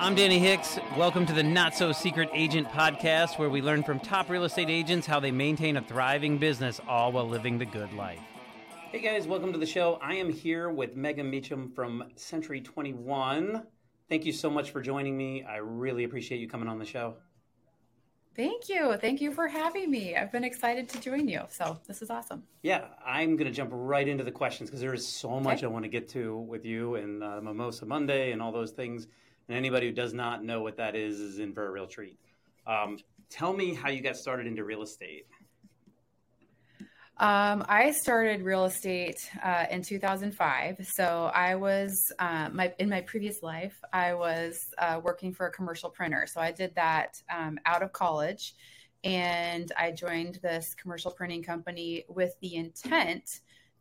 I'm Danny Hicks. Welcome to the Not So Secret Agent podcast, where we learn from top real estate agents how they maintain a thriving business all while living the good life. Hey guys, welcome to the show. I am here with Megan Mitchum from Century 21. Thank you so much for joining me. I really appreciate you coming on the show. Thank you. Thank you for having me. I've been excited to join you. So this is awesome. Yeah, I'm going to jump right into the questions because there is so much okay. I want to get to with you and uh, Mimosa Monday and all those things. And anybody who does not know what that is is in for a real treat. Um, tell me how you got started into real estate. Um, I started real estate uh, in 2005. So I was uh, my in my previous life, I was uh, working for a commercial printer. So I did that um, out of college, and I joined this commercial printing company with the intent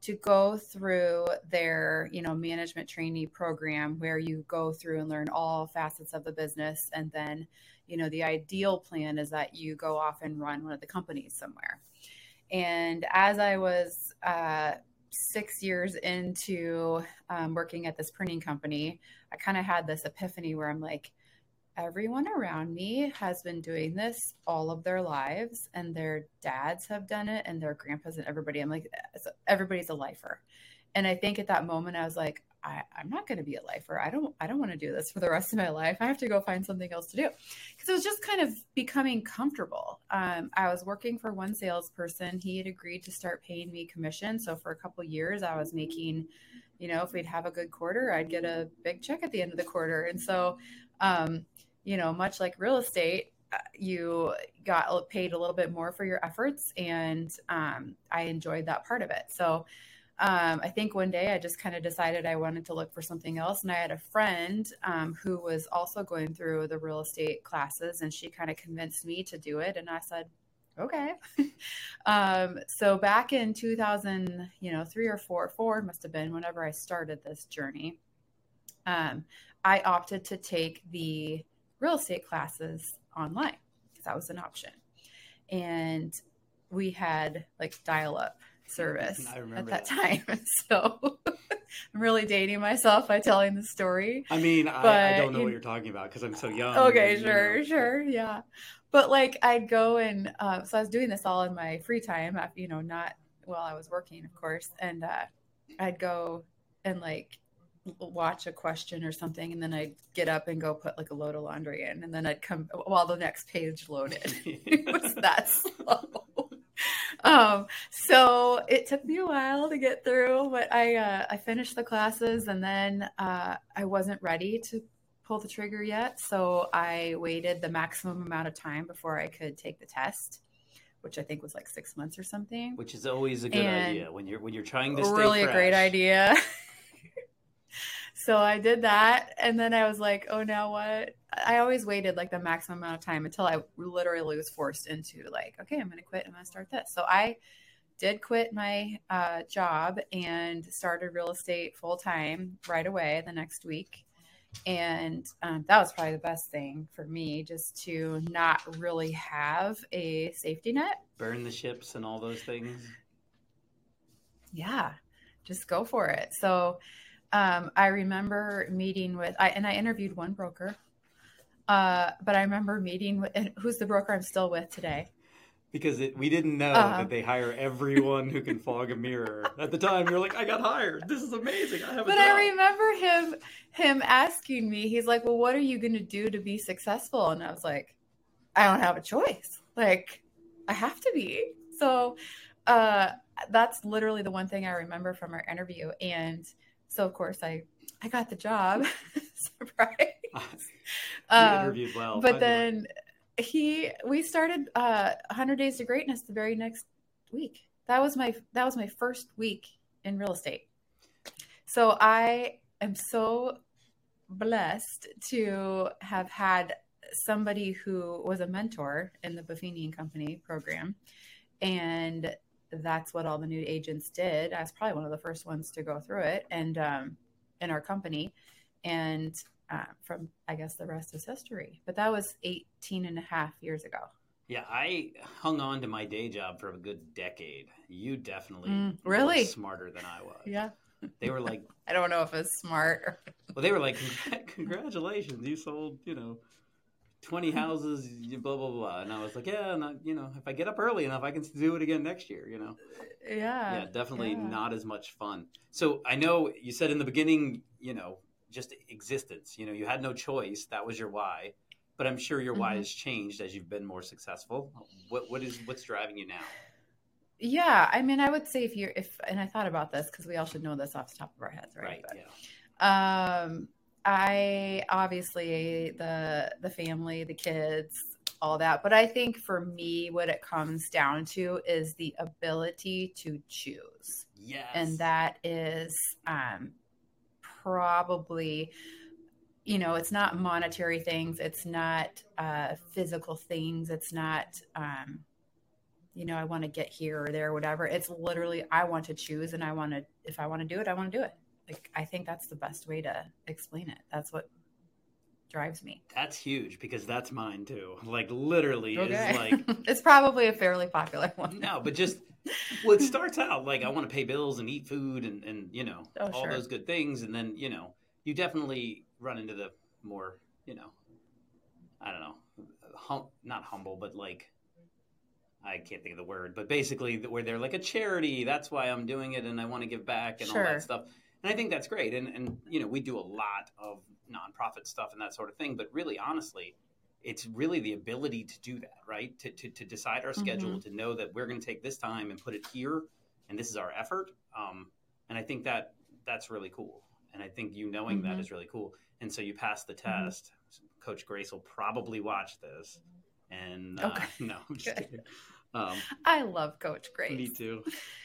to go through their you know management trainee program where you go through and learn all facets of the business. And then you know the ideal plan is that you go off and run one of the companies somewhere. And as i was uh, six years into um, working at this printing company i kind of had this epiphany where i'm like everyone around me has been doing this all of their lives and their dads have done it and their grandpas and everybody i'm like everybody's a lifer and i think at that moment i was like I, am not going to be a lifer. I don't. I don't want to do this for the rest of my life. I have to go find something else to do because it was just kind of becoming comfortable. Um, I was working for one salesperson. He had agreed to start paying me commission. So for a couple years, I was making, you know, if we'd have a good quarter, I'd get a big check at the end of the quarter. And so um, you know, much like real estate, uh, you got paid a little bit more for your efforts, and um, I enjoyed that part of it. So um, I think one day I just kind of decided I wanted to look for something else. And I had a friend um, who was also going through the real estate classes, and she kind of convinced me to do it. And I said, okay. um, so back in 2000, you know, three or four, four must have been whenever I started this journey. Um, I opted to take the real estate classes online because that was an option. And we had like dial up service at that, that, time. So I'm really dating myself by telling the story. I mean, but, I, I, don't know what you're talking about because I'm so young. Okay, and, sure, know. sure, yeah. But like, I'd go and uh, so I was doing this all in my free time, you know, not while I was working, of course. And uh, I'd go and like watch a question or something and then I'd get up and go put like a load of laundry in and then I'd come while the next page loaded. it was that slow. Um, so it took me a while to get through, but I uh, I finished the classes and then uh, I wasn't ready to pull the trigger yet, so I waited the maximum amount of time before I could take the test which I think was like six months or something. Which is always a good and idea when you're when you're trying to really fresh. a great idea. so I did that. And then I was like, oh, now what? I always waited like the maximum amount of time until I literally was forced into like, okay, I'm going to quit. I'm going to start this. So I did quit my uh, job and started real estate full time right away the next week. And um, that was probably the best thing for me, just to not really have a safety net. Burn the ships and all those things. Yeah, just go for it. So, um, I remember meeting with, I, and I interviewed one broker, uh, but I remember meeting with, who's the broker I'm still with today. Because it, we didn't know uh-huh. that they hire everyone who can fog a mirror. At the time, you're like, I got hired. This is amazing. I have But I remember him him asking me. He's like, "Well, what are you going to do to be successful?" And I was like, "I don't have a choice. Like, I have to be." So, uh, that's literally the one thing I remember from our interview. And so of course I I got the job. Surprise. um, interviewed well. But then he we started uh 100 Days to Greatness the very next week. That was my that was my first week in real estate. So I am so blessed to have had somebody who was a mentor in the Buffini and Company program and that's what all the new agents did. I was probably one of the first ones to go through it, and um, in our company, and uh, from I guess the rest is history. But that was 18 and a half years ago. Yeah, I hung on to my day job for a good decade. You definitely mm, really smarter than I was. Yeah, they were like I don't know if it's smart. well, they were like, congratulations, you sold, you know, 20 houses, blah, blah, blah. And I was like, yeah, not, you know, if I get up early enough, I can do it again next year, you know? Yeah. Yeah, definitely yeah. not as much fun. So I know you said in the beginning, you know, just existence, you know, you had no choice. That was your why. But I'm sure your why Mhm. has changed as you've been more successful. What, what is, what's driving you now? Yeah, I mean, I would say if you're if, and I thought about this because we all should know this off the top of our heads, right? But, yeah. Um, I obviously the the family, the kids, all that, but I think for me, what it comes down to is the ability to choose, Yes. and that is um, probably, you know, it's not monetary things, it's not uh, physical things, it's not. Um, you know, I want to get here or there, or whatever. It's literally, I want to choose and I want to, if I want to do it, I want to do it. Like, I think that's the best way to explain it. That's what drives me. That's huge because that's mine too. Like literally Okay. is like it's probably a fairly popular one. no, but just well, it starts out like I want to pay bills and eat food and and you know Oh, all sure. those good things, and then you know you definitely run into the more you know I don't know hum, not humble but like I can't think of the word, but basically where they're like a charity. That's why I'm doing it, and I want to give back and all that stuff. And I think that's great. And and you know we do a lot of nonprofit stuff and that sort of thing. But really, honestly, it's really the ability to do that, right? To to, to decide our schedule, to know that we're going to take this time and put it here, and this is our effort. Um, and I think that that's really cool. And I think you knowing that Mhm. is really cool. And so you pass the Mhm. test. Coach Grace will probably watch this. And uh, Okay. no, I'm just Good. kidding. Um, I love Coach Grace. me too.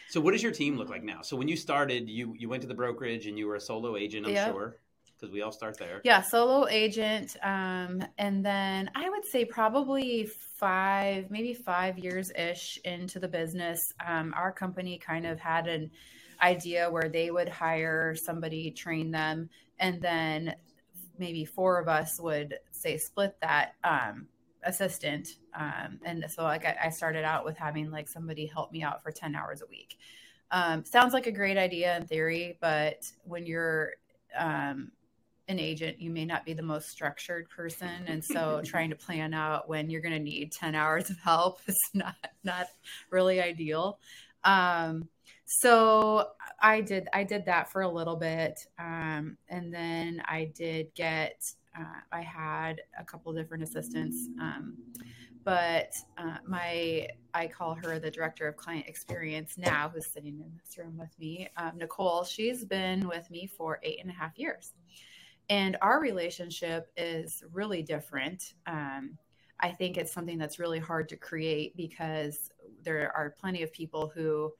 So, what does your team look like now? So, when you started, you you went to the brokerage and you were a solo agent, I'm Yep. sure, because we all start there. Yeah, solo agent. Um, and then I would say probably five, maybe five years ish into the business. Um, our company kind of had an idea where they would hire somebody, train them, and then maybe four of us would say split that um, assistant. Um, and so like I, I started out with having like somebody help me out for 10 hours a week. Um, sounds like a great idea in theory, but when you're um, an agent, you may not be the most structured person, and so trying to plan out when you're going to need ten hours of help is not not really ideal. Um, so I did I did that for a little bit, um, and then I did get uh, I had a couple different assistants. Um, but uh, my I call her the director of client experience now, who's sitting in this room with me, um, Nicole. She's been with me for eight and a half years, and our relationship is really different. Um, I think it's something that's really hard to create because there are plenty of people who,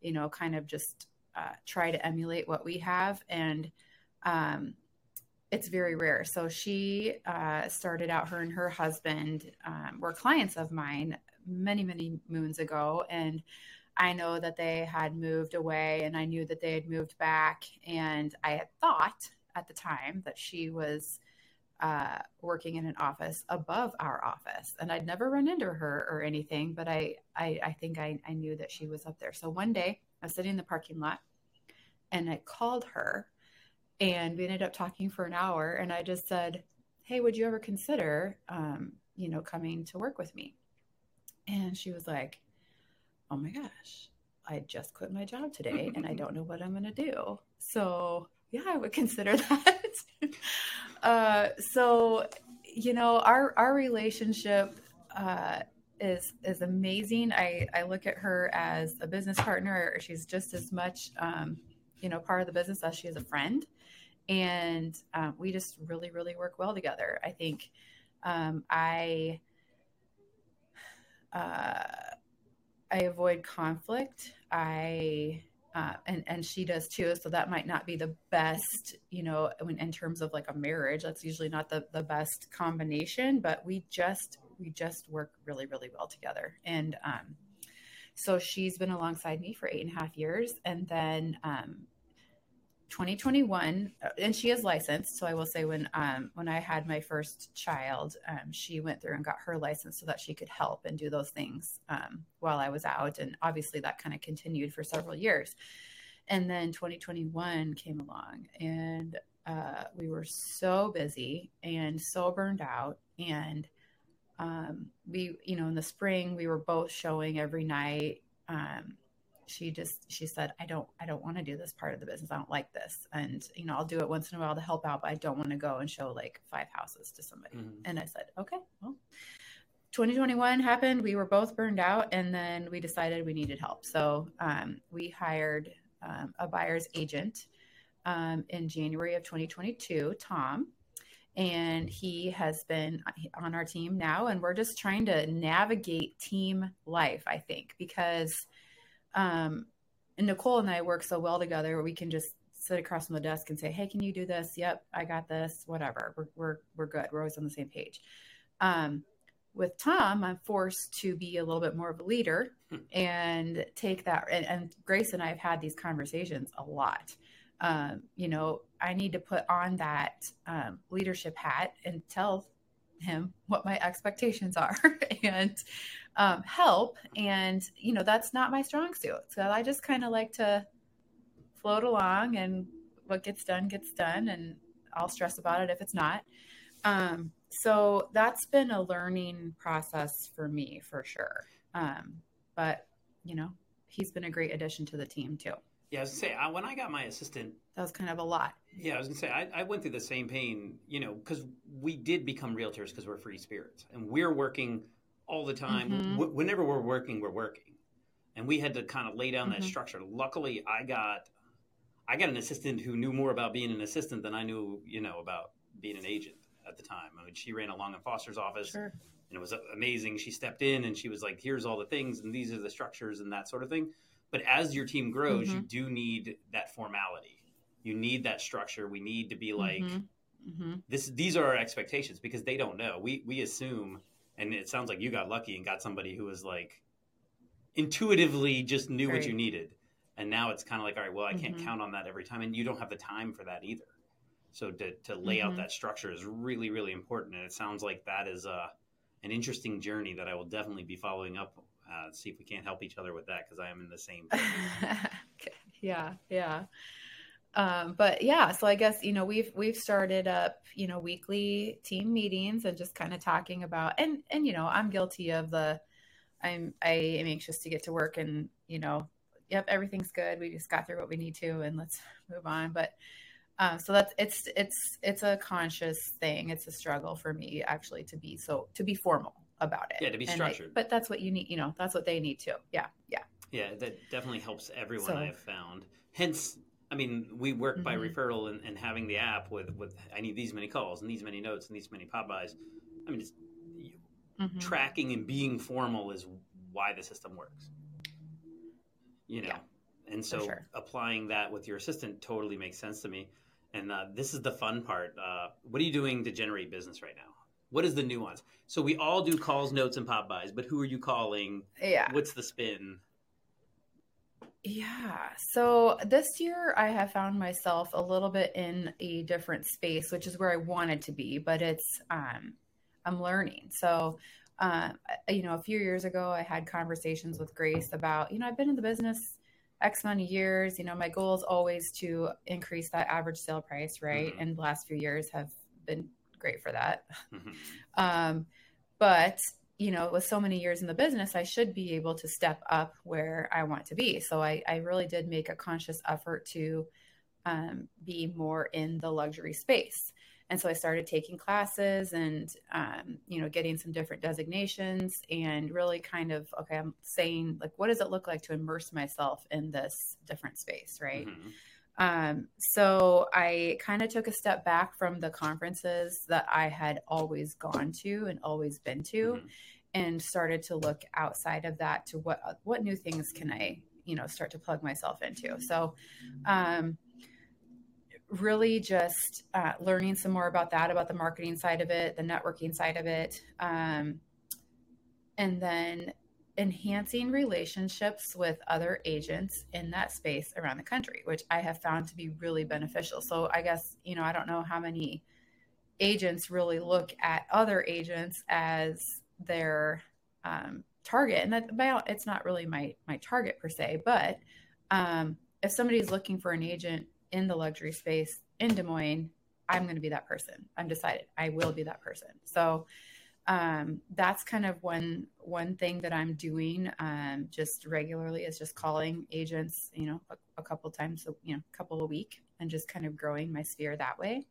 you know, kind of just uh, try to emulate what we have, and um, it's very rare. So she uh, started out, her and her husband um, were clients of mine many, many moons ago. And I know that they had moved away and I knew that they had moved back. And I had thought at the time that she was uh, working in an office above our office. And I'd never run into her or anything, but I, I, I think I, I knew that she was up there. So one day I was sitting in the parking lot and I called her and we ended up talking for an hour and i just said hey would you ever consider um, you know coming to work with me? And she was like oh my gosh i just quit my job today and i don't know what i'm going to do. So yeah i would consider that. Uh, so you know our our relationship uh, is is amazing. I i look at her as a business partner. She's just as much um, you know part of the business as she is a friend and um, we just really really work well together. I think um, i uh, i avoid conflict. I uh, and and she does too so that might not be the best you know when, in terms of like a marriage that's usually not the, the best combination but we just we just work really really well together. And um, so she's been alongside me for eight and a half years and then um, 2021 uh, and she is licensed so i will say when um, when i had my first child um, she went through and got her license so that she could help and do those things um, while i was out and obviously that kind of continued for several years and then 2021 came along and uh, we were so busy and so burned out. And um, we, you know, in the spring, we were both showing every night. She just she said i don't i don't want to do this part of the business. I don't like this. And you know i'll do it once in a while to help out but i don't want to go and show like five houses to somebody. Mm-hmm. and i said okay well 2021 happened. We were both burned out and then we decided we needed help. So um, we hired um, a buyer's agent um, in january of 2022 tom. And he has been on our team now and we're just trying to navigate team life i think because um, and nicole and i work so well together we can just sit across from the desk and say hey can you do this? Yep i got this whatever. We're, we're, we're good. We're always on the same page. Um, with tom i'm forced to be a little bit more of a leader hmm. and take that and, and, grace and i have had these conversations a lot. Um, you know I need to put on that um, leadership hat and tell him what my expectations are and um, help. And, you know, that's not my strong suit. So I just kind of like to float along and what gets done gets done. And I'll stress about it if it's not. Um, so that's been a learning process for me for sure. Um, but, you know, he's been a great addition to the team too. Yeah, I was gonna say I, when I got my assistant, that was kind of a lot. Yeah, I was gonna say I, I went through the same pain, you know, because we did become realtors because we're free spirits, and we're working all the time. Mm-hmm. W- whenever we're working, we're working, and we had to kind of lay down mm-hmm. that structure. Luckily, I got I got an assistant who knew more about being an assistant than I knew, you know, about being an agent at the time. I mean, she ran a Long and Foster's office. Sure. And it was amazing. She stepped in and she was like, "Here's all the things, and these are the structures, and that sort of thing." But as your team grows, mm-hmm. you do need that formality. You need that structure. We need to be like mm-hmm. mm-hmm. this. These are our expectations because they don't know. We we assume, and it sounds like you got lucky and got somebody who was like intuitively just knew right. what you needed. And now it's kind of like, all right, well, I can't mm-hmm. count on that every time, and you don't have the time for that either. So to to lay out mm-hmm. that structure is really really important, and it sounds like that is a uh, an interesting journey that I will definitely be following up uh, see if we can't help each other with that because I am in the same. yeah, yeah. Um, but yeah, so I guess you know we've we've started up you know weekly team meetings and just kind of talking about and and you know I'm guilty of the I'm I am anxious to get to work and you know yep everything's good we just got through what we need to and let's move on but um, so that's it's it's it's a conscious thing it's a struggle for me actually to be so to be formal about it. Yeah, to be structured. I, but that's what you need. You know, that's what they need too. Yeah, yeah. Yeah, that definitely helps everyone. So, I've found. Hence, I mean, we work mm-hmm. by referral and, and, having the app with with I need these many calls and these many notes and these many pop-bys. I mean, mm-hmm. tracking and being formal is why the system works. You know, yeah, and so sure. applying that with your assistant totally makes sense to me. And uh, this is the fun part. Uh, what are you doing to generate business right now? What is the nuance? So we all do calls, notes, and pop-bys, but who are you calling? Yeah. What's the spin? Yeah. So this year I have found myself a little bit in a different space, which is where I wanted to be, but it's um I'm learning. So uh, you know, a few years ago I had conversations with Grace about, you know, I've been in the business X amount of years. You know, my goal is always to increase that average sale price, right? Mm-hmm. And the last few years have been great for that. Mm-hmm. Um, but you know, with so many years in the business, I should be able to step up where I want to be. So I, I really did make a conscious effort to um, be more in the luxury space. And so I started taking classes and, um, you know, getting some different designations and really kind of, okay, I'm saying, like, what does it look like to immerse myself in this different space, right? Mm-hmm. Um, so I kind of took a step back from the conferences that I had always gone to and always been to, mm-hmm. and started to look outside of that to what what new things can I you know start to plug myself into. So. Um, really just uh, learning some more about that about the marketing side of it the networking side of it um, and then enhancing relationships with other agents in that space around the country, which I have found to be really beneficial. So I guess, you know, I don't know how many agents really look at other agents as their um, target. And that it's not really my, my target per se, but um, if somebody's looking for an agent in the luxury space in Des Moines, I'm going to be that person. I'm decided. I will be that person. So um, that's kind of one one thing that I'm doing um, just regularly is just calling agents, you know, a, a couple times, a, you know, a couple a week, and just kind of growing my sphere that way.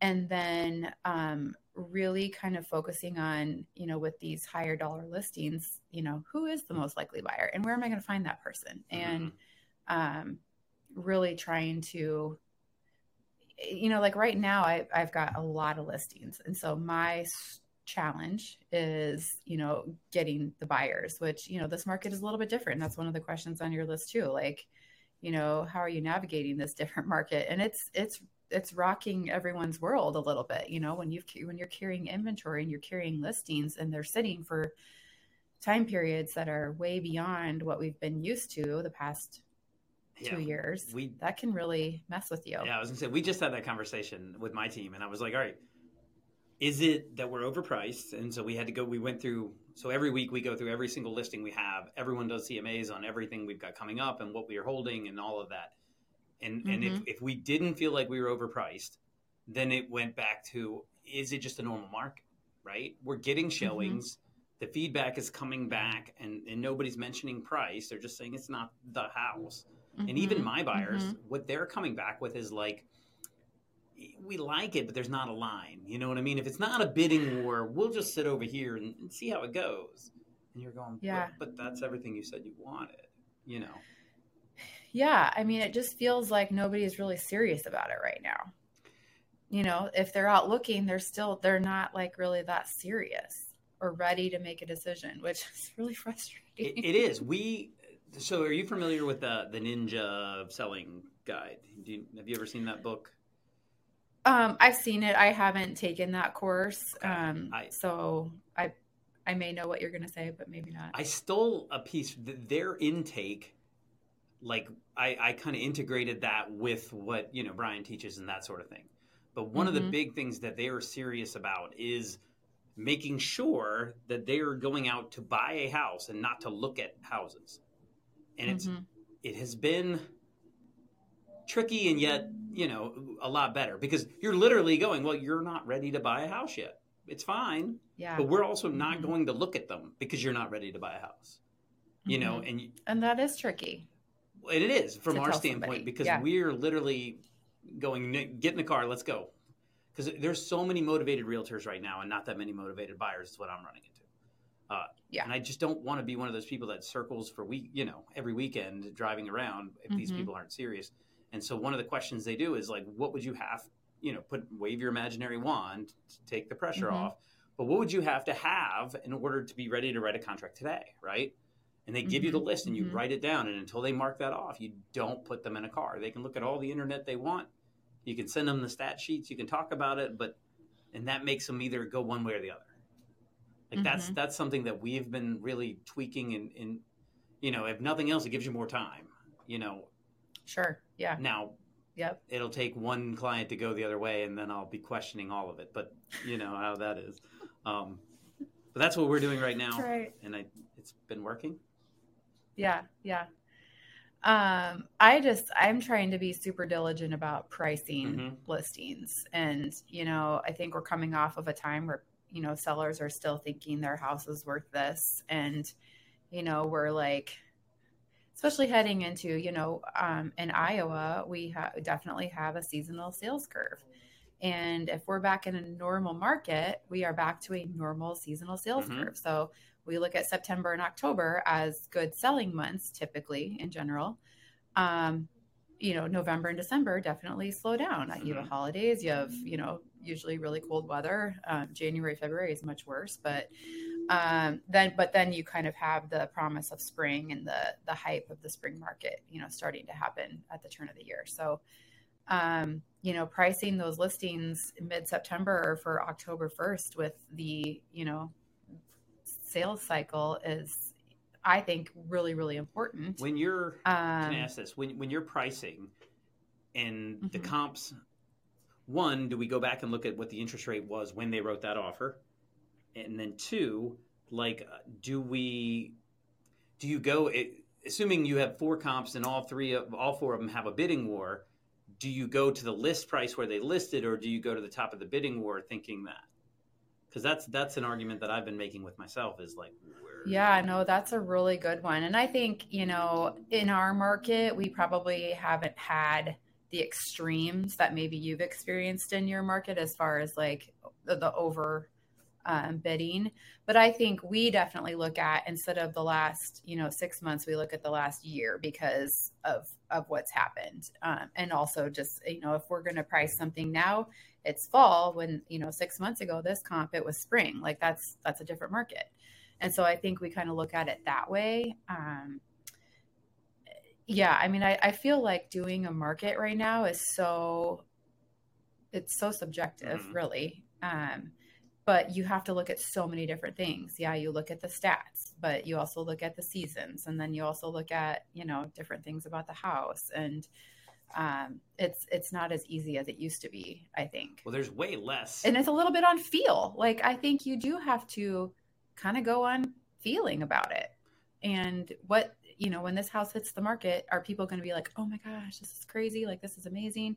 And then um, really kind of focusing on, you know, with these higher dollar listings, you know, who is the most likely buyer, and where am I going to find that person, mm-hmm. and um, really trying to you know like right now I, i've got a lot of listings and so my challenge is you know getting the buyers which you know this market is a little bit different. That's one of the questions on your list too like you know how are you navigating this different market? And it's it's it's rocking everyone's world a little bit you know when you've when you're carrying inventory and you're carrying listings and they're sitting for time periods that are way beyond what we've been used to the past two yeah, years we that can really mess with you. Yeah i was gonna say we just had that conversation with my team and i was like all right is it that we're overpriced and so we had to go we went through so every week we go through every single listing we have everyone does cmas on everything we've got coming up and what we are holding and all of that and mm-hmm. and if, mm-hmm. if we didn't feel like we were overpriced then it went back to is it just a normal market right we're getting mm-hmm. showings mm-hmm. the feedback is coming back and, and nobody's mentioning price they're just saying it's not the house mm-hmm. and even my buyers mm-hmm. what they're coming back with is like we like it, but there's not a line. You know what I mean? If it's not a bidding war, we'll just sit over here and, and see how it goes. And you're going, yeah, but, but that's everything you said you wanted. You know? Yeah, I mean, it just feels like nobody's really serious about it right now. You know, if they're out looking, they're still they're not like really that serious or ready to make a decision, which is really frustrating. it, it is. We so are you familiar with the the Ninja Selling Guide? You, have you ever seen that book? Um, I've seen it. I haven't taken that course. Um, I, so I, I may know what you're going to say, but maybe not. I stole a piece. Their intake, like I, I kind of integrated that with what you know Brian teaches and that sort of thing. But one mm-hmm. of the mm-hmm. big things that they are serious about is making sure that they are going out to buy a house and not to look at houses. And it's mm-hmm. it has been tricky and yet you know a lot better because you're literally going well you're not ready to buy a house yet it's fine yeah but we're also not mm-hmm. going to look at them because you're not ready to buy a house you mm-hmm. know and and that is tricky and it is from our standpoint somebody. because yeah. we're literally going get in the car let's go because there's so many motivated realtors right now and not that many motivated buyers is what i'm running into uh, yeah. And I just don't want to be one of those people that circles for week, you know, every weekend driving around if mm-hmm. these people aren't serious. And so one of the questions they do is like, what would you have, you know, put wave your imaginary wand to take the pressure mm-hmm. off. But what would you have to have in order to be ready to write a contract today, right? And they give mm-hmm. you the mm-hmm. list and you mm-hmm. write it down. And until they mark that off, you don't put them in a car. They can look at all the internet they want. You can send them the stat sheets. You can talk about it, but and that makes them either go one way or the other. Like that's mm-hmm. that's something that we've been really tweaking and, and you know, if nothing else, it gives you more time. You know, Sure. Yeah. Now, yep. It'll take one client to go the other way, and then I'll be questioning all of it. But you know how that is. Um, but that's what we're doing right now, right. and I, it's been working. Yeah. Yeah. Um, I just I'm trying to be super diligent about pricing mm-hmm. listings, and you know I think we're coming off of a time where you know sellers are still thinking their house is worth this, and you know we're like especially heading into, you know, um, in Iowa, we ha- definitely have a seasonal sales curve. And if we're back in a normal market, we are back to a normal seasonal sales mm-hmm. curve. So we look at September and October as good selling months, typically in general. Um, you know, November and December definitely slow down. Mm-hmm. You have mm-hmm. holidays, you have, you know, usually really cold weather. Um, January, February is much worse, but um, then but then you kind of have the promise of spring and the the hype of the spring market you know starting to happen at the turn of the year. So um, you know pricing those listings mid-september for october 1st with the you know sales cycle is i think really really important. When you're um, can I ask this? When, when you're pricing and mm-hmm. the comps one do we go back and look at what the interest rate was when they wrote that offer and then two, like, uh, do we, do you go, it, assuming you have four comps and all three of all four of them have a bidding war, do you go to the list price where they listed, or do you go to the top of the bidding war thinking that? Because that's that's an argument that I've been making with myself is like, where... yeah, no, that's a really good one, and I think you know in our market we probably haven't had the extremes that maybe you've experienced in your market as far as like the, the over um, bidding. But I think we definitely look at instead of the last, you know, six months, we look at the last year because of of what's happened, um, and also just you know, if we're going to price something now, it's fall. When you know, six months ago, this comp it was spring. Like that's that's a different market, and so I think we kind of look at it that way. Um, yeah, I mean, I, I feel like doing a market right now is so it's so subjective, mm-hmm. really. Um, but you have to look at so many different things. Yeah you look at the stats but you also look at the seasons and then you also look at you know different things about the house and um, it's it's not as easy as it used to be i think. Well there's way less. And it's a little bit on feel. Like i think you do have to kind of go on feeling about it. And what you know when this house hits the market are people going to be like oh my gosh this is crazy like this is amazing?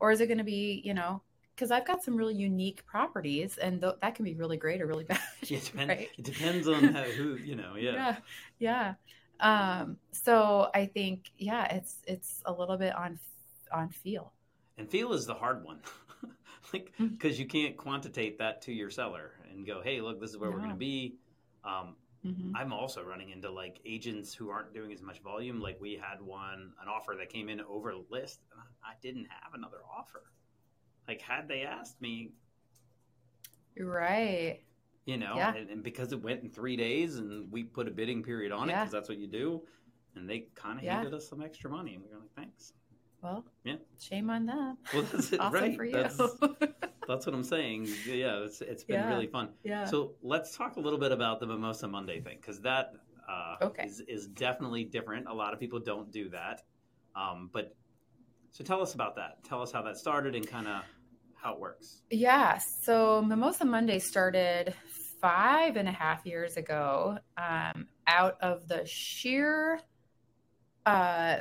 Or is it going to be you know because I've got some really unique properties, and th- that can be really great or really bad. Yeah, it, depend- right? it depends on how, who you know. Yeah, yeah, yeah. Um, so I think yeah, it's it's a little bit on on feel. And feel is the hard one, like because mm-hmm. you can't quantitate that to your seller and go, hey, look, this is where no. we're going to be. Um, mm-hmm. I'm also running into like agents who aren't doing as much volume. Like we had one an offer that came in over list, and I didn't have another offer. Like, had they asked me, right? You know, yeah. and, and, because it went in three days, and we put a bidding period on yeah. it because that's what you do, and they kind of yeah. handed us some extra money, and we were like, thanks. Well, yeah. Shame on them. Well, that's it, awesome right? for you. That's, that's, what I'm saying. Yeah, it's it's been really fun. Yeah. So let's talk a little bit about the Mimosa Monday thing because that uh, okay. is is definitely different. A lot of people don't do that, um, but so tell us about that. Tell us how that started and kind of how it works. Yeah. So Mimosa Monday started five and a half years ago um, out of the sheer, uh,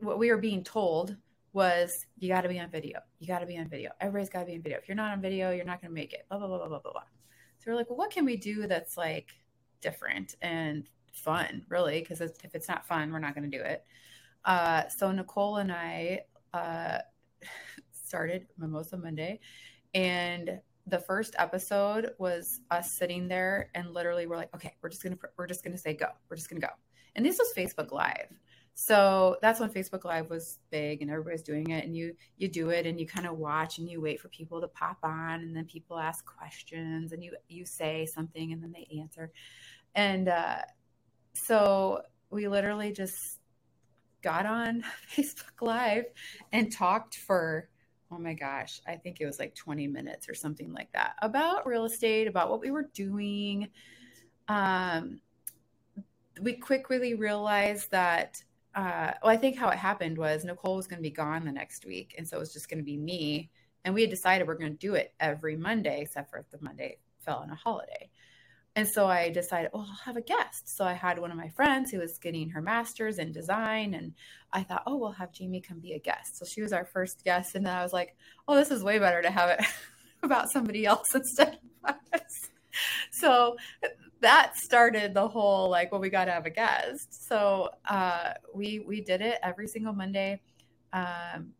what we were being told was you got to be on video. You got to be on video. Everybody's got to be on video. If you're not on video, you're not going to make it. Blah, blah, blah, blah, blah, blah. So we're like, well, what can we do that's like different and fun, really? Because if it's not fun, we're not going to do it. Uh, so Nicole and I uh, started Mimosa Monday, and the first episode was us sitting there and literally we're like, okay, we're just gonna we're just gonna say go, we're just gonna go, and this was Facebook Live. So that's when Facebook Live was big and everybody's doing it and you you do it and you kind of watch and you wait for people to pop on and then people ask questions and you you say something and then they answer. And uh, so we literally just got on Facebook Live and talked for, oh my gosh, I think it was like 20 minutes or something like that about real estate, about what we were doing. Um, we quickly realized that, uh, well, I think how it happened was Nicole was going to be gone the next week. And so it was just going to be me. And we had decided we're going to do it every Monday, except for if the Monday fell on a holiday. And so I decided, oh, I'll have a guest. So I had one of my friends who was getting her master's in design. And I thought, oh, we'll have Jamie come be a guest. So she was our first guest. And then I was like, oh, this is way better to have it about somebody else instead of us. So that started the whole like, well, we got to have a guest. So uh, we we did it every single Monday. Um,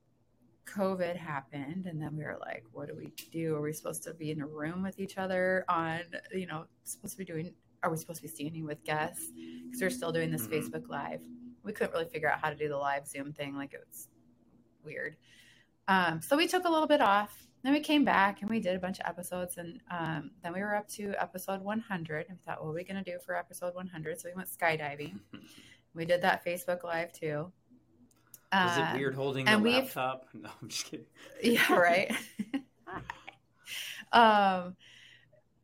COVID happened, and then we were like, what do we do? Are we supposed to be in a room with each other on, you know, supposed to be doing, are we supposed to be standing with guests? Because we're still doing this mm-hmm. Facebook Live. We couldn't really figure out how to do the live Zoom thing. Like it was weird. Um, so we took a little bit off. Then we came back and we did a bunch of episodes. And um, then we were up to episode 100. And we thought, what are we going to do for episode 100? So we went skydiving. we did that Facebook Live too. Is it weird holding the laptop? No, I'm just kidding. Yeah, right. um,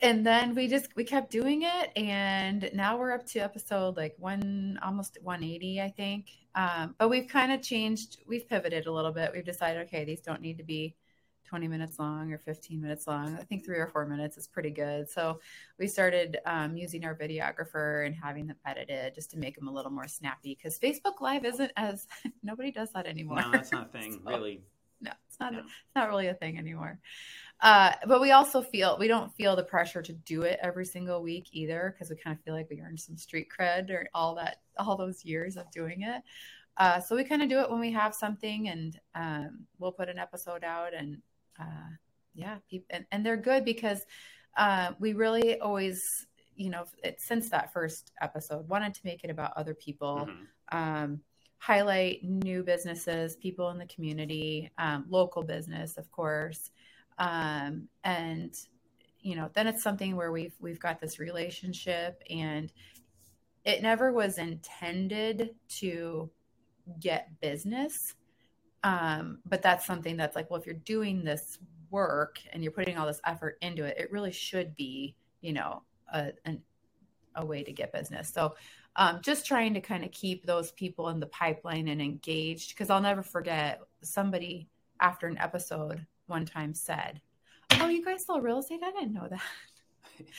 and then we just we kept doing it, and now we're up to episode like one, almost 180, I think. Um, but we've kind of changed. We've pivoted a little bit. We've decided, okay, these don't need to be 20 minutes long or 15 minutes long. I think three or four minutes is pretty good. So we started um, using our videographer and having them edited just to make them a little more snappy because Facebook Live isn't as nobody does that anymore. No, that's not a thing, so, really. No, it's not. No. It's not really a thing anymore. Uh, but we also feel we don't feel the pressure to do it every single week either because we kind of feel like we earned some street cred or all that all those years of doing it. Uh, so we kind of do it when we have something, and um, we'll put an episode out, and uh, yeah, and, and they're good because uh, we really always, you know, it, since that first episode, wanted to make it about other people, mm-hmm. um, highlight new businesses, people in the community, um, local business, of course, um, and you know, then it's something where we've we've got this relationship, and it never was intended to get business. Um, but that's something that's like, well, if you're doing this work and you're putting all this effort into it, it really should be, you know, a, an, a way to get business. So um, just trying to kind of keep those people in the pipeline and engaged because I'll never forget somebody after an episode one time said, Oh, you guys sell real estate? I didn't know that.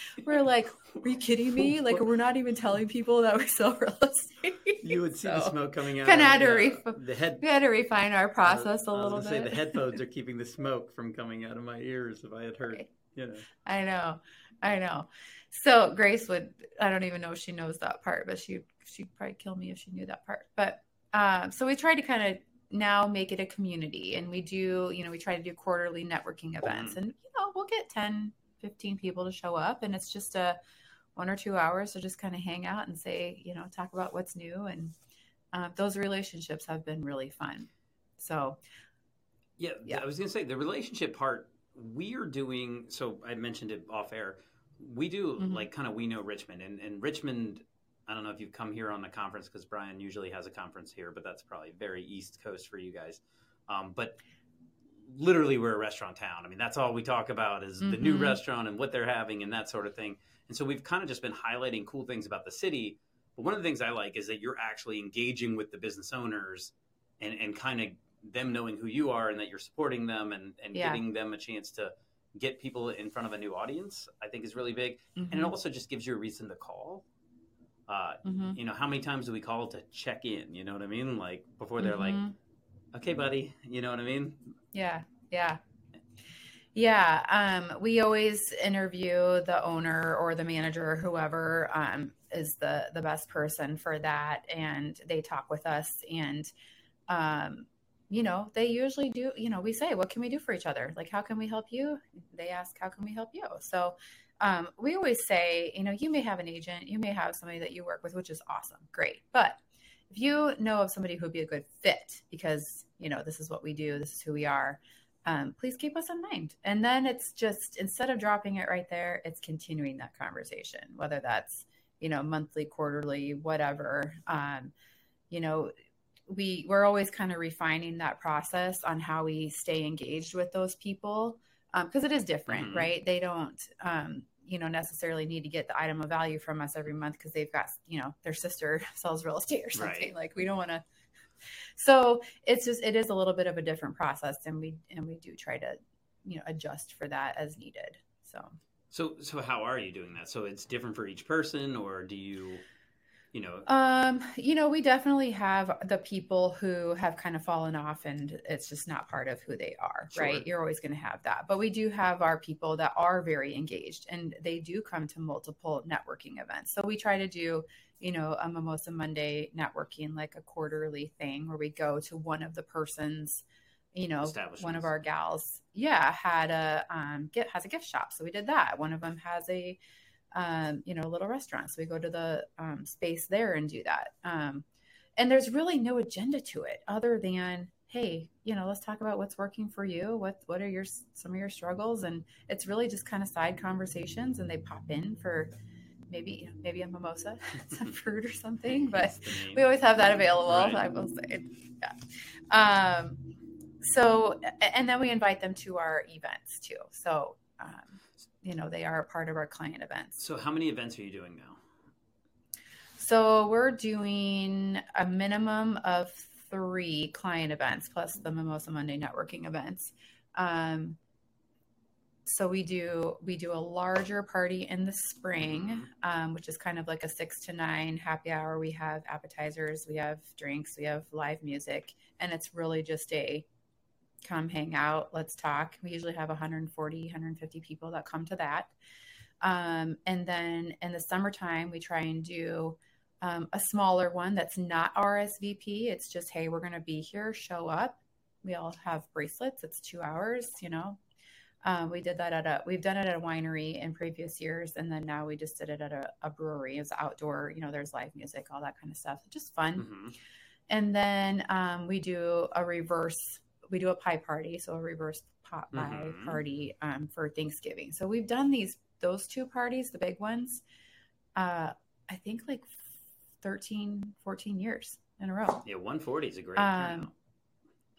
we're like, are you kidding me? Like, we're not even telling people that we sell real estate. You would see so, the smoke coming out. Kind of had to ref- the head. We had to refine our process a little bit. Say the headphones are keeping the smoke from coming out of my ears. If I had heard, you know. I know, I know. So Grace would. I don't even know if she knows that part, but she she'd probably kill me if she knew that part. But um, so we tried to kind of now make it a community, and we do. You know, we try to do quarterly networking events, mm-hmm. and you know, we'll get 10, 15 people to show up and it's just a one or two hours to just kind of hang out and say you know talk about what's new and uh, those relationships have been really fun. So yeah, yeah i was going to say the relationship part we are doing so i mentioned it off air we do mm-hmm. like kind of we know richmond and, and richmond i don't know if you've come here on the conference because brian usually has a conference here but that's probably very east coast for you guys. Um, but literally we're a restaurant town. I mean, that's all we talk about is mm-hmm. the new mm-hmm. restaurant and what they're having and that sort of thing. And so we've kind of just been highlighting cool things about the city. But one of the things I like is that you're actually engaging with the business owners and, and kind of them knowing who you are and that you're supporting them and, and yeah. giving them a chance to get people in front of a new audience, I think is really big. Mm-hmm. And it mm-hmm. also just gives you a reason to call. Uh, mm-hmm. You know, how many times do we call to check in? You know what I mean? Like before they're like, mm-hmm. Okay, buddy, you know what I mean? Yeah, yeah. Yeah, um, we always interview the owner or the manager or whoever um, is the the best person for that, and they talk with us. And um, you know, they usually do. You know, we say, "What can we do for each other? Like, how can we help you?" They ask, "How can we help you?" So um, we always say, you know, you may have an agent, you may have somebody that you work with, which is awesome, great, but if you know of somebody who would be a good fit because you know this is what we do this is who we are um, please keep us in mind. And then it's just instead of dropping it right there it's continuing that conversation whether that's you know monthly quarterly whatever. Um, you know we we're always kind of refining that process on how we stay engaged with those people because um, it is different mm-hmm. right? They don't um, you know necessarily need to get the item of value from us every month because they've got you know their sister sells real estate or something right. like we don't want to so it's just it is a little bit of a different process and we and we do try to you know adjust for that as needed so so so how are you doing that so it's different for each person or do you you know um you know we definitely have the people who have kind of fallen off and it's just not part of who they are sure. right you're always going to have that. But we do have our people that are very engaged and they do come to multiple networking events. So we try to do you know a mimosa monday networking like a quarterly thing where we go to one of the persons you know one of our gals yeah had a um get has a gift shop. So we did that. One of them has a um, you know, little restaurants. We go to the um, space there and do that. Um, and there's really no agenda to it other than, hey, you know, let's talk about what's working for you. What what are your some of your struggles? And it's really just kind of side conversations, and they pop in for maybe maybe a mimosa, some fruit or something. But we always have that available. Right. I will say, yeah. Um, so and then we invite them to our events too. So um, you know they are a part of our client events. So how many events are you doing now? So we're doing a minimum of three client events plus the Mimosa Monday networking events. Um, so we do we do a larger party in the spring, um, which is kind of like a six to nine happy hour. We have appetizers, we have drinks, we have live music, and it's really just a come hang out, let's talk. We usually have 140, 150 people that come to that. Um, and then in the summertime, we try and do um, a smaller one that's not RSVP. It's just, hey, we're going to be here, show up. We all have bracelets. It's two hours, you know. Um, we did that at a, we've done it at a winery in previous years. And then now we just did it at a, a brewery. It's outdoor, you know, there's live music, all that kind of stuff. Just fun. Mm-hmm. And then um, we do a reverse, we do a pie party. So a reverse pot pie mm-hmm. party um, for Thanksgiving. So we've done these, those two parties, the big ones, uh, I think like 13, 14 years in a row. Yeah, 140 is a great um,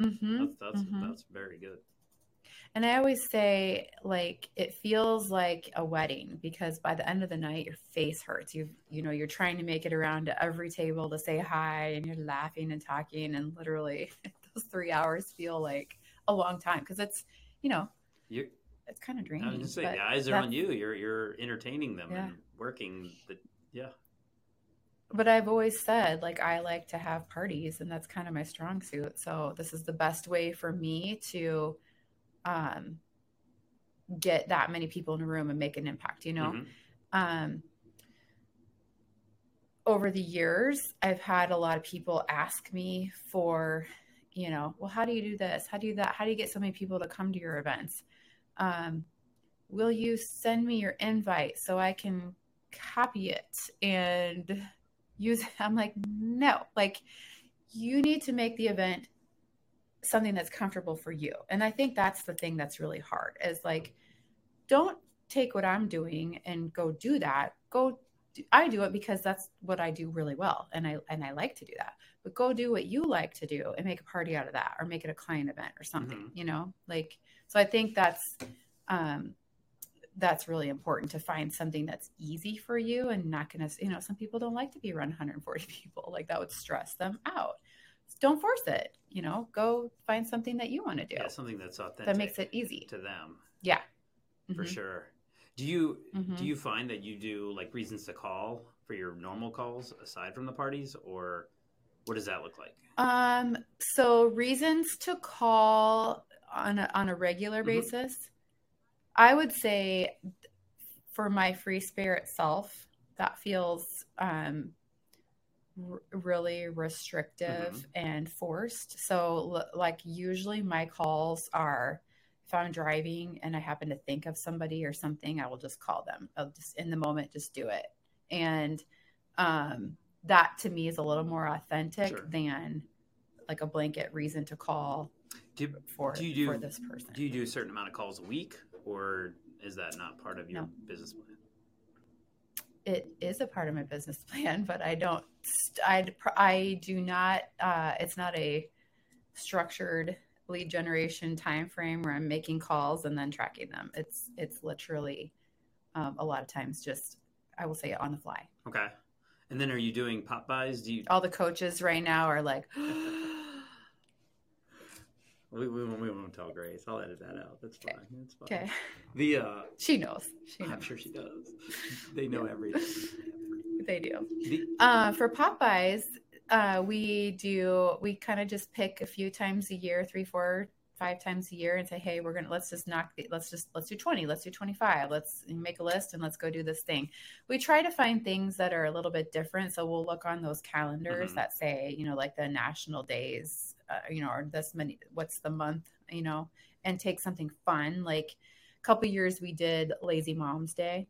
mm-hmm, that's that's, mm-hmm. that's very good. And I always say, like, it feels like a wedding because by the end of the night, your face hurts. You, you know, you're trying to make it around to every table to say hi, and you're laughing and talking, and literally, those three hours feel like a long time because it's, you know, you it's kind of draining. I was just say, the eyes are on you. You're you're entertaining them yeah. and working. The, yeah, but I've always said like I like to have parties and that's kind of my strong suit. So this is the best way for me to um get that many people in a room and make an impact, you know. Mm-hmm. Um over the years, I've had a lot of people ask me for, you know, well, how do you do this? How do you that? How do you get so many people to come to your events? Um, will you send me your invite so I can copy it and use it? i'm like no like you need to make the event something that's comfortable for you and i think that's the thing that's really hard is like don't take what i'm doing and go do that go i do it because that's what i do really well and i and i like to do that but go do what you like to do and make a party out of that or make it a client event or something mm-hmm. you know like so i think that's um that's really important to find something that's easy for you and not going to, you know, some people don't like to be around 140 people. Like that would stress them out. Don't force it, you know, go find something that you want to do. Yeah, something that's authentic. That makes it easy to them. Yeah. For mm-hmm. sure. Do you mm-hmm. do you find that you do like reasons to call for your normal calls aside from the parties or what does that look like? Um so reasons to call on a, on a regular mm-hmm. basis I would say for my free spirit self, that feels um, r- really restrictive mm-hmm. and forced. So, l- like, usually my calls are if I'm driving and I happen to think of somebody or something, I will just call them. I'll just in the moment, just do it. And um, that to me is a little more authentic sure. than like a blanket reason to call do, for, do you do, for this person. Do you do a certain amount of calls a week or is that not part of your no. business plan? It is a part of my business plan, but I don't. I I do not. Uh, it's not a structured lead generation time frame where I'm making calls and then tracking them. It's it's literally um, a lot of times just I will say it on the fly. Okay. And then are you doing pop-bys? Do you all the coaches right now are like We, we, we won't tell Grace. I'll edit that out. That's fine. That's fine. Okay. The uh, she knows. She knows. I'm sure she does. They know everything. they do. The, uh, for pop-bys, uh, we do. We kind of just pick a few times a year, three, four, five times a year, and say, "Hey, we're gonna let's just knock. The, let's just let's do twenty. Let's do twenty five. Let's make a list and let's go do this thing." We try to find things that are a little bit different. So we'll look on those calendars mm-hmm. that say, you know, like the national days uh, you know, or this many, what's the month, you know, and take something fun. Like a couple years we did Lazy Moms Day.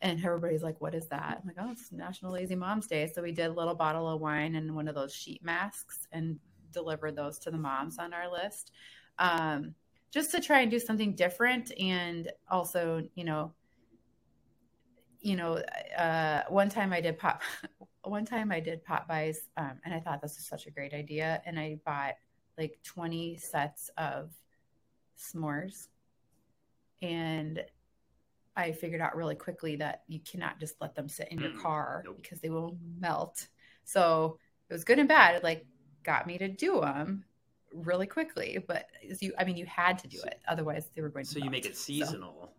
And everybody's like, what is that? I'm like, oh, it's National Lazy Moms Day. So we did a little bottle of wine and one of those sheet masks and delivered those to the moms on our list. Um, just to try and do something different and also, you know, you know, uh, one time I did pop, one time I did pop-bys, um, and I thought this was such a great idea, and I bought like 20 sets of s'mores, and I figured out really quickly that you cannot just let them sit in your mm, car nope. because they will melt. So it was good and bad. It like got me to do them really quickly, but you, I mean, you had to do it, otherwise they were going to. So melt. you make it seasonal. So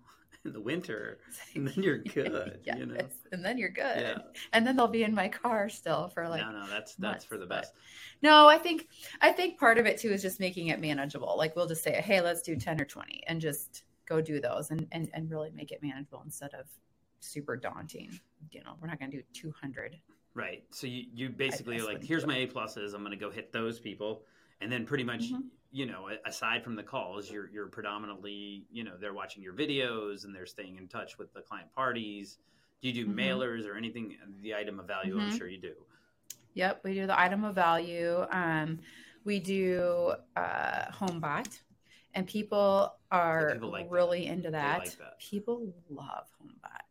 in the winter, and then you're good. yes. You know? And then you're good. Yeah. And then they'll be in my car still for like no, no, that's that's months, for the best. No, I think I think part of it too is just making it manageable. Like we'll just say, hey, let's do 10 or 20 and just go do those and and, and really make it manageable instead of super daunting. You know, we're not gonna do 200. Right. So you, you basically are like, here's my A pluses. I'm going to go hit those people, and then pretty much, Mhm. you know, aside from the calls, you're you're predominantly, you know, they're watching your videos and they're staying in touch with the client parties. Do you do Mhm. mailers or anything? The item of value, I'm Mhm. sure you do. Yep, we do the item of value. Um, we do uh, HomeBot, and people are people like that. really into that. like that. People love HomeBot.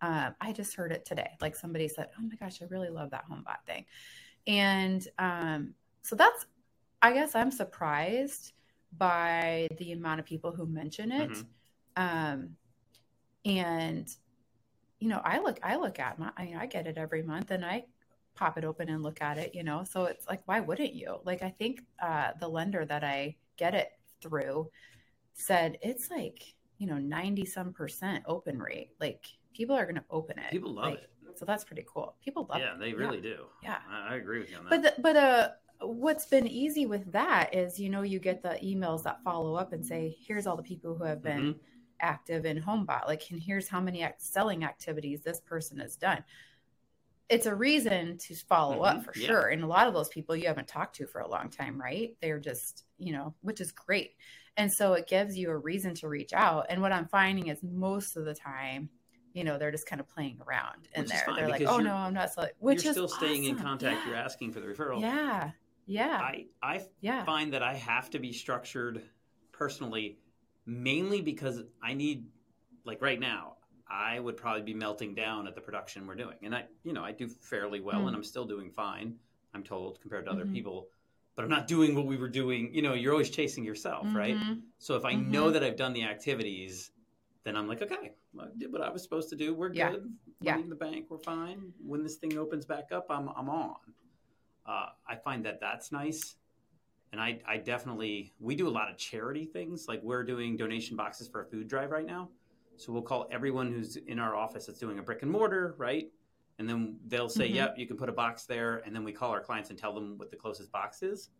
Um, I just heard it today. Like somebody said, "Oh my gosh, I really love that HomeBot thing," and um, so that's. I guess I'm surprised by the amount of people who mention it. Mhm. Um, and you know, I look, I look at my, I, mean, I get it every month, and I pop it open and look at it. You know, so it's like, why wouldn't you? Like, I think uh, the lender that I get it through said it's like you know ninety some percent open rate. Like people are going to open it. People love Like, it. So that's pretty cool. People love Yeah, it. Yeah, they really do. Yeah. I, I agree with you on that. But the, but uh, what's been easy with that is you know you get the emails that follow up and say here's all the people who have been Mhm. active in HomeBot. Like, and here's how many selling activities this person has done. It's a reason to follow up Mhm. for Yeah. sure. And a lot of those people you haven't talked to for a long time, right? They're just, you know, which is great. And so it gives you a reason to reach out. And what I'm finding is most of the time, you know, they're just kind of playing around in Which there. They're like, oh no, I'm not selling. Which you're is still staying in contact. Yeah. You're asking for the referral. Yeah. Yeah. I I yeah. find that I have to be structured personally, mainly because I need, like right now, I would probably be melting down at the production we're doing, and I, you know, I do fairly well, Mm. and I'm still doing fine. I'm told compared to other Mhm. people, but I'm not doing what we were doing. You know, you're always chasing yourself, right? Mhm. So if I Mhm. know that I've done the activities, then I'm like, okay, I did what I was supposed to do. We're Yeah. good. Yeah. Money in the bank. We're fine. When this thing opens back up, I'm I'm on. Uh, I find that that's nice, and I I definitely we do a lot of charity things. Like we're doing donation boxes for a food drive right now. So we'll call everyone who's in our office that's doing a brick and mortar, right? And then they'll say, Mhm. "Yep, you can put a box there." And then we call our clients and tell them what the closest box is.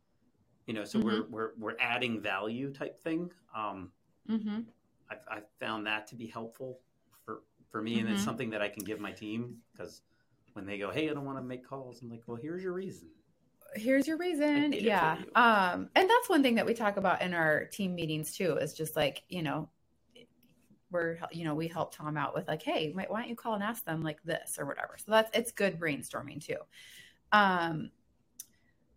You know, so Mm-hmm. we're we're we're adding value type thing. Um, Mhm. I've, I've found that to be helpful for for me, and it's Mhm. something that I can give my team because when they go, "Hey, I don't want to make calls," I'm like, "Well, here's your reason." here's your reason did it for yeah you. um and that's one thing that we talk about in our team meetings too is just like you know we're you know we help tom out with like hey why don't you call and ask them like this or whatever. So that's it's good brainstorming too. Um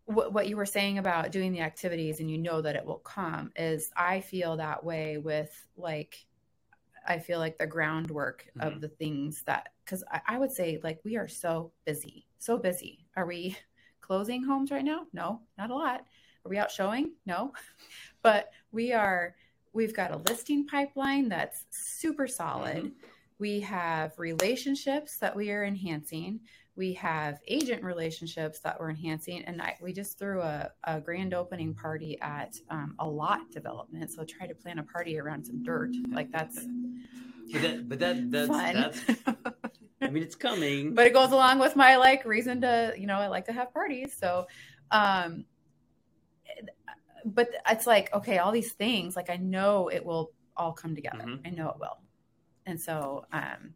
what, what you were saying about doing the activities and you know that it will come is i feel that way with like i feel like the groundwork Mhm. of the things that because I, I would say like we are so busy so busy. Are we closing homes right now? No not a lot. Are we out showing? No. But we are we've got a listing pipeline that's super solid Mhm. we have relationships that we are enhancing we have agent relationships that we're enhancing and I, we just threw a, a grand opening party at um, a lot development so try to plan a party around some dirt like that's But that, but that that's fun that's. I mean, it's coming. but it goes along with my like reason to you know i like to have parties so um but it's like okay all these things like i know it will all come together Mhm. i know it will and so um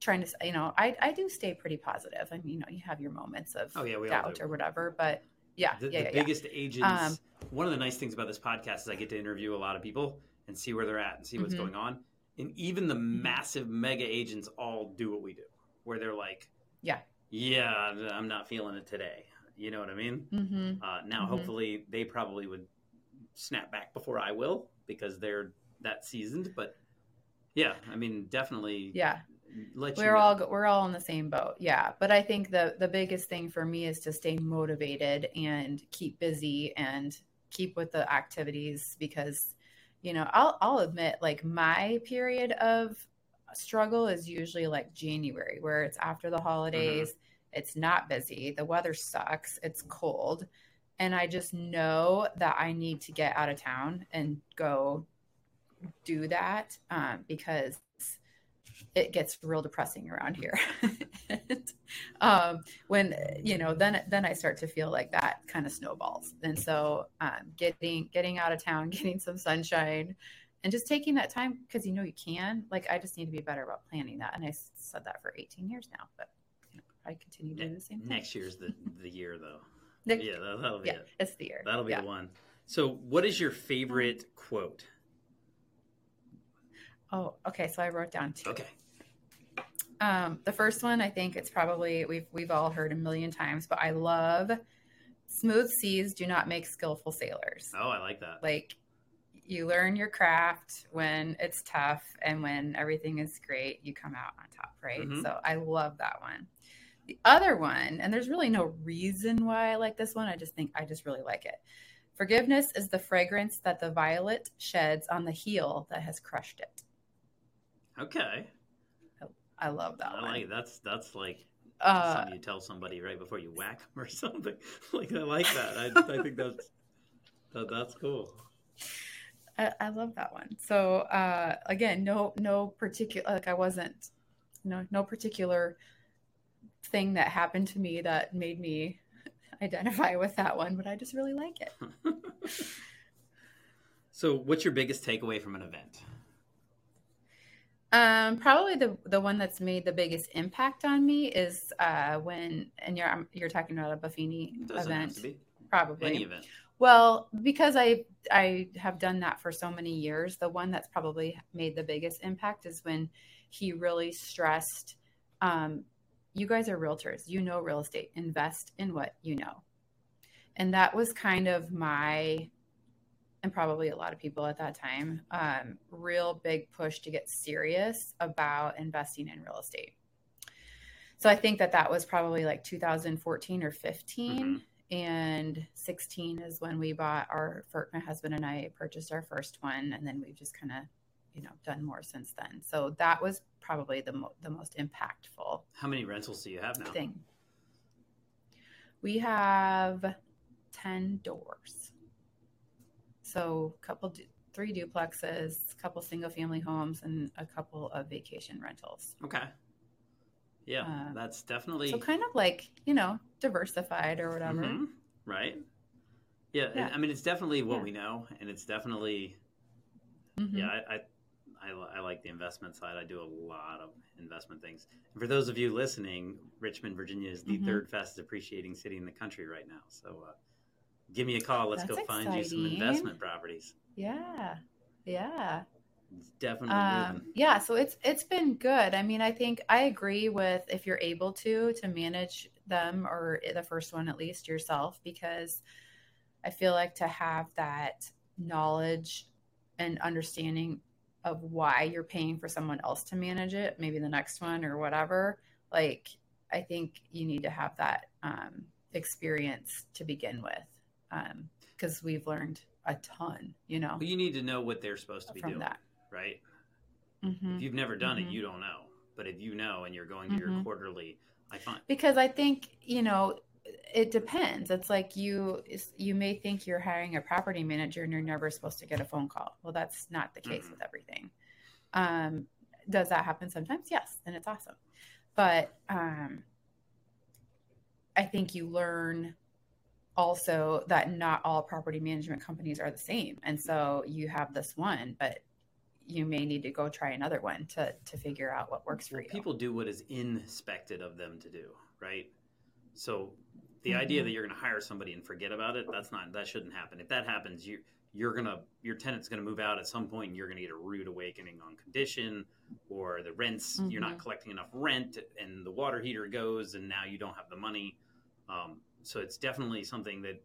trying to you know i i do stay pretty positive i mean you know you have your moments of Oh, yeah, we doubt or whatever but yeah the, yeah, the yeah, yeah. biggest agents. Um, one of the nice things about this podcast is I get to interview a lot of people and see where they're at and see what's Mhm. going on. And even the massive mega agents all do what we do, where they're like, Yeah. yeah, I'm not feeling it today." You know what I mean? Mhm. Uh, now, Mhm. hopefully, they probably would snap back before I will because they're that seasoned. But yeah, I mean, definitely. yeah let we're know. all we're all in the same boat yeah but i think the the biggest thing for me is to stay motivated and keep busy and keep with the activities because you know i'll i'll admit like my period of struggle is usually like january where it's after the holidays it's not busy the weather sucks it's cold and i just know that i need to get out of town and go do that um, because it gets real depressing around here. um, when you know, then then I start to feel like that kind of snowballs. And so, um, getting getting out of town, getting some sunshine, and just taking that time because you know you can. Like I just need to be better about planning that. And I said that for 18 years now, but I continue doing the same thing. Next year's the the year though. Next, yeah, that, will be yeah, it. It's the year. That'll be yeah. the one. So, what is your favorite quote? Oh, okay. So I wrote down two. Okay. Um, the first one, I think it's probably we've we've all heard a million times, but I love smooth seas do not make skillful sailors. Oh, I like that. Like you learn your craft when it's tough, and when everything is great, you come out on top, right? Mhm. So I love that one. The other one, and there's really no reason why I like this one. I just think I just really like it. Forgiveness is the fragrance that the violet sheds on the heel that has crushed it. Okay. I love that I one. like that's that's like Uh, something you tell somebody right before you whack them or something. like I like that. I, I think that's that, that's cool. I, I love that one. So uh, again, no no particular like I wasn't no no particular thing that happened to me that made me identify with that one, but I just really like it. so, what's your biggest takeaway from an event? Um, probably the the one that's made the biggest impact on me is uh, when and you're you're talking about a Buffini event, have to be probably. any event. Well, because I I have done that for so many years, the one that's probably made the biggest impact is when he really stressed um, you guys are realtors, you know real estate, invest in what you know. And that was kind of my and probably a lot of people at that time, um, real big push to get serious about investing in real estate. So I think that that was probably like 2014 or 15 Mhm. and 16 is when we bought our my husband and i purchased our first one and then we've just kind of you know done more since then so that was probably the, mo- the most impactful How many rentals do you have now? thing we have 10 doors so a couple du- three duplexes a couple single family homes and a couple of vacation rentals Okay. Yeah, Uh, that's definitely so kind of like you know diversified or whatever Mhm. right. Yeah, Yeah. I mean, it's definitely what Yeah. we know, and it's definitely Mhm. yeah. I, I I I like the investment side. I do a lot of investment things. And for those of you listening, Richmond, Virginia is the Mhm. third fastest appreciating city in the country right now. So uh, give me a call. Let's That's go find you some investment properties. yeah yeah It's definitely um, yeah so it's it's been good i mean i think i agree with if you're able to to manage them or the first one at least yourself because i feel like to have that knowledge and understanding of why you're paying for someone else to manage it maybe the next one or whatever like i think you need to have that um, experience to begin with because we've learned a ton you know Well, you need to know what they're supposed to be from doing, that right? Mhm. If you've never done Mhm. it, you don't know. But if you know and you're going to your Mhm. quarterly, I find because i think you know it depends. It's like you you may think you're hiring a property manager and you're never supposed to get a phone call. Well that's not the case Mhm. with everything. Um does that happen sometimes? Yes and it's awesome. But um i think you learn also that not all property management companies are the same. And so you have this one but you may need to go try another one to to figure out what works for you. people do what is inspected of them to do, right? So the idea Mhm. that you're going to hire somebody and forget about it, that's not that shouldn't happen. If that happens, you you're going to your tenant's going to move out at some point and you're going to get a rude awakening on condition or the rents you're not Mhm. collecting enough rent and the water heater goes and now you don't have the money. Um, so it's definitely something that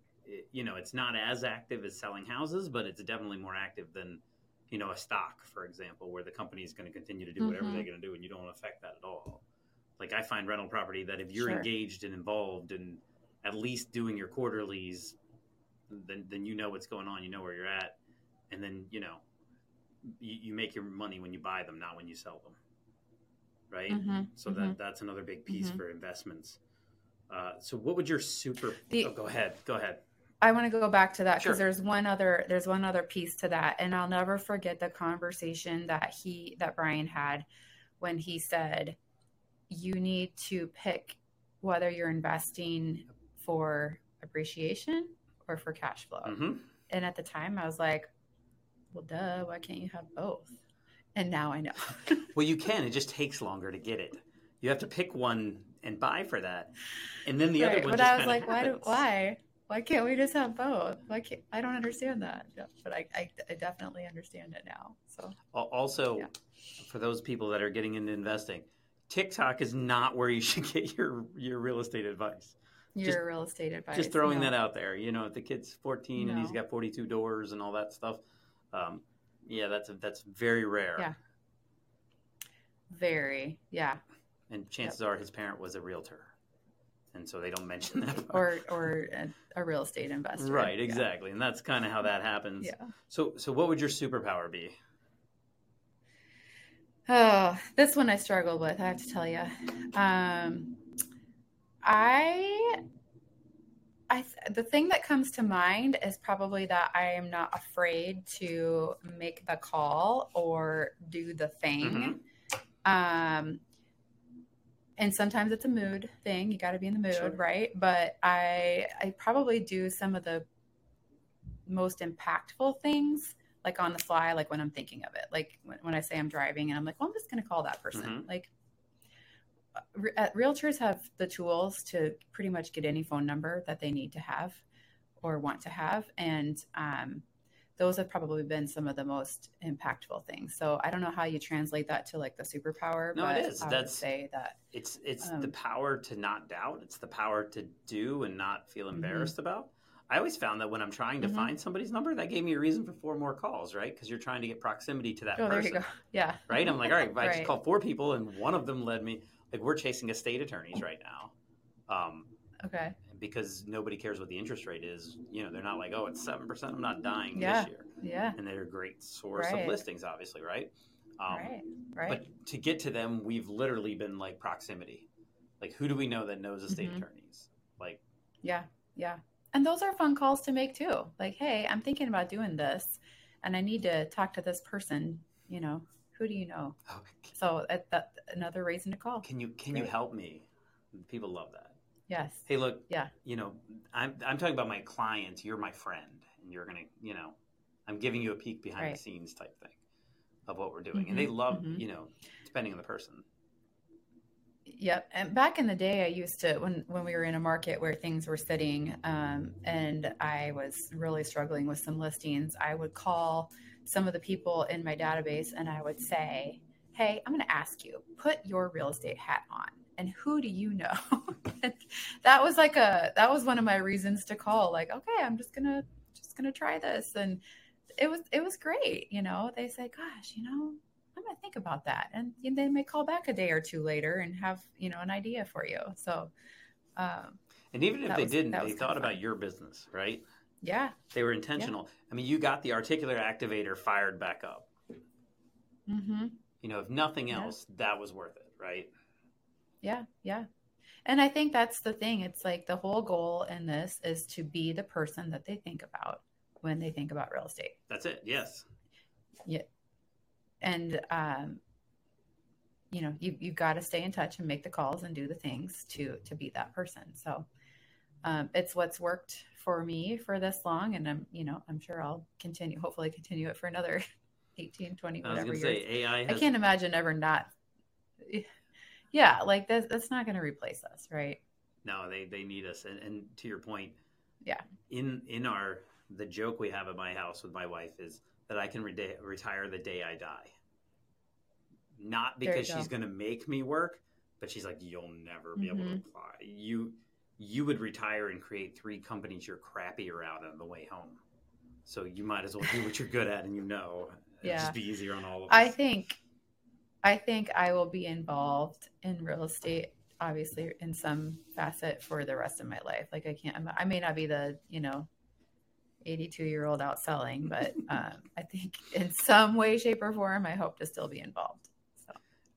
you know, it's not as active as selling houses, but it's definitely more active than you know a stock for example where the company is going to continue to do whatever Mhm. they're going to do and you don't affect that at all like i find rental property that if you're Sure. engaged and involved and at least doing your quarterlies then then you know what's going on you know where you're at and then you know you, you make your money when you buy them not when you sell them right Mhm, so mhm. that that's another big piece Mhm. for investments uh, so what would your super The- oh, go ahead go ahead I want to go back to that because Sure. there's one other there's one other piece to that, and I'll never forget the conversation that he that Brian had when he said, "You need to pick whether you're investing for appreciation or for cash flow." hmm And at the time, I was like, "Well, duh, why can't you have both?" And now I know. Well, you can. It just takes longer to get it. You have to pick one and buy for that, and then the other one. but I was like, why? Do, why? Why can't we just have both? Why can't I don't understand that? Yeah, but I, I, I definitely understand it now. So Also, Yeah. for those people that are getting into investing, TikTok is not where you should get your your real estate advice. Your Just- real estate advice. Just throwing no. that out there. You know, if the kid's 14 and he's got 42 doors and all that stuff, um, yeah, that's that's very rare. Yeah. Very, yeah. And chances are his parent was a realtor, and so they don't mention that. Or or a, a real estate investor. right, Yeah. exactly, and that's kind of how that happens. Yeah. So, so what would your superpower be? Oh, this one I struggled with. I have to tell you. Um, I, I, the thing that comes to mind is probably that I am not afraid to make the call or do the thing. Um, and sometimes it's a mood thing. You got to be in the mood, Sure. right? But I, I probably do some of the most impactful things like on the fly, like when I'm thinking of it. Like when, when I say I'm driving and I'm like, well, I'm just going to call that person. Mhm. Like, re- uh, realtors have the tools to pretty much get any phone number that they need to have or want to have. And um, those have probably been some of the most impactful things. So I don't know how you translate that to like the superpower, No, but is. I would That's- say that It's it's Um, the power to not doubt. It's the power to do and not feel Mhm. embarrassed about. I always found that when I'm trying to Mhm. find somebody's number, that gave me a reason for four more calls, right? Because you're trying to get proximity to that Oh, there person, you go. Yeah. right? I'm like, all right, if I just Right. called four people and one of them led me. Like we're chasing estate attorneys right now, um, Okay. because nobody cares what the interest rate is. You know, they're not like, oh, it's seven percent. I'm not dying Yeah. this year, Yeah. and they're a great source of listings, obviously, right? Um, right. Right. but to get to them, we've literally been like proximity. Like, who do we know that knows estate Mhm. attorneys? Like, Yeah, yeah. And those are fun calls to make too. Like, hey, I'm thinking about doing this and I need to talk to this person, you know, who do you know? oh, So that, that another reason to call. can you can you help me? People love that. Yes. Hey, look, Yeah. you know, I'm I'm talking about my clients. You're my friend, and you're gonna, you know, I'm giving you a peek behind the scenes type thing of what we're doing, and they Mhm, love, mhm. you know, depending on the person. Yep. And back in the day, I used to when when we were in a market where things were sitting, um, and I was really struggling with some listings. I would call some of the people in my database, and I would say, "Hey, I'm going to ask you, put your real estate hat on, and who do you know?" That was like a that was one of my reasons to call. Like, okay, I'm just gonna just gonna try this, and it was it was great. You know, they say, "Gosh, you know." I'm gonna think about that, and they may call back a day or two later and have you know an idea for you. So, um, And even if they was- didn't, they thought about your business, right? Yeah, They were intentional. I mean, you got the reticular activator fired back up. hmm You know, if nothing Yeah. else, that was worth it, right? yeah, yeah. And I think that's the thing. It's like the whole goal in this is to be the person that they think about when they think about real estate. That's it. Yes. Yeah. And um, you know, you you've got to stay in touch and make the calls and do the things to to be that person. So um, it's what's worked for me for this long, and I'm you know I'm sure I'll continue. Hopefully, continue it for another 18, 20, I was whatever years. say AI I can't imagine ever not. Yeah, like that's that's not going to replace us, right? No, they they need us. And, and to your point, Yeah. In in our the joke we have at my house with my wife is that I can re- retire the day I die. Not because she's going to make me work, but she's like, you'll never be able to Mhm. apply. You you would retire and create three companies you're crappier out on the way home. So you might as well do what you're good at, and you know, it'd Yeah. just be easier on all of us. I think, I think I will be involved in real estate, obviously in some facet for the rest of my life. Like I can't, I may not be the you know, eighty-two year old out selling, but um, I think in some way, shape, or form, I hope to still be involved.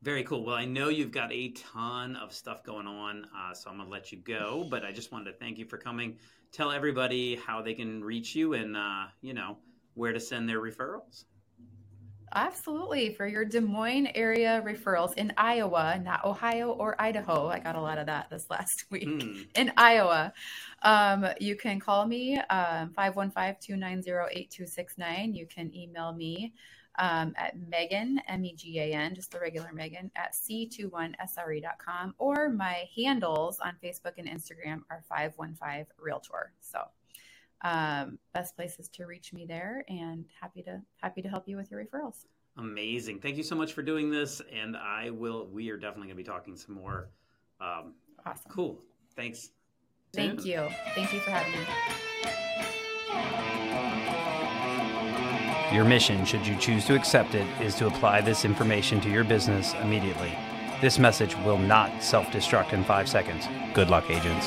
Very cool. Well, I know you've got a ton of stuff going on, uh, so I'm going to let you go. But I just wanted to thank you for coming. Tell everybody how they can reach you and, uh, you know, where to send their referrals. Absolutely. For your Des Moines area referrals in Iowa, not Ohio or Idaho. I got a lot of that this last week. Mm. In Iowa, um, you can call me um, 515 290 8269. You can email me um, at Megan, M E G A N, just the regular Megan, at c21sre.com. Or my handles on Facebook and Instagram are 515 Realtor. So, um, best places to reach me there and happy to happy to help you with your referrals. Amazing. Thank you so much for doing this and i will we are definitely going to be talking some more um, awesome. cool. Thanks. Thank you. Thank you for having me your mission, should you choose to accept it, is to apply this information to your business immediately. This message will not self destruct in five seconds. Good luck, agents.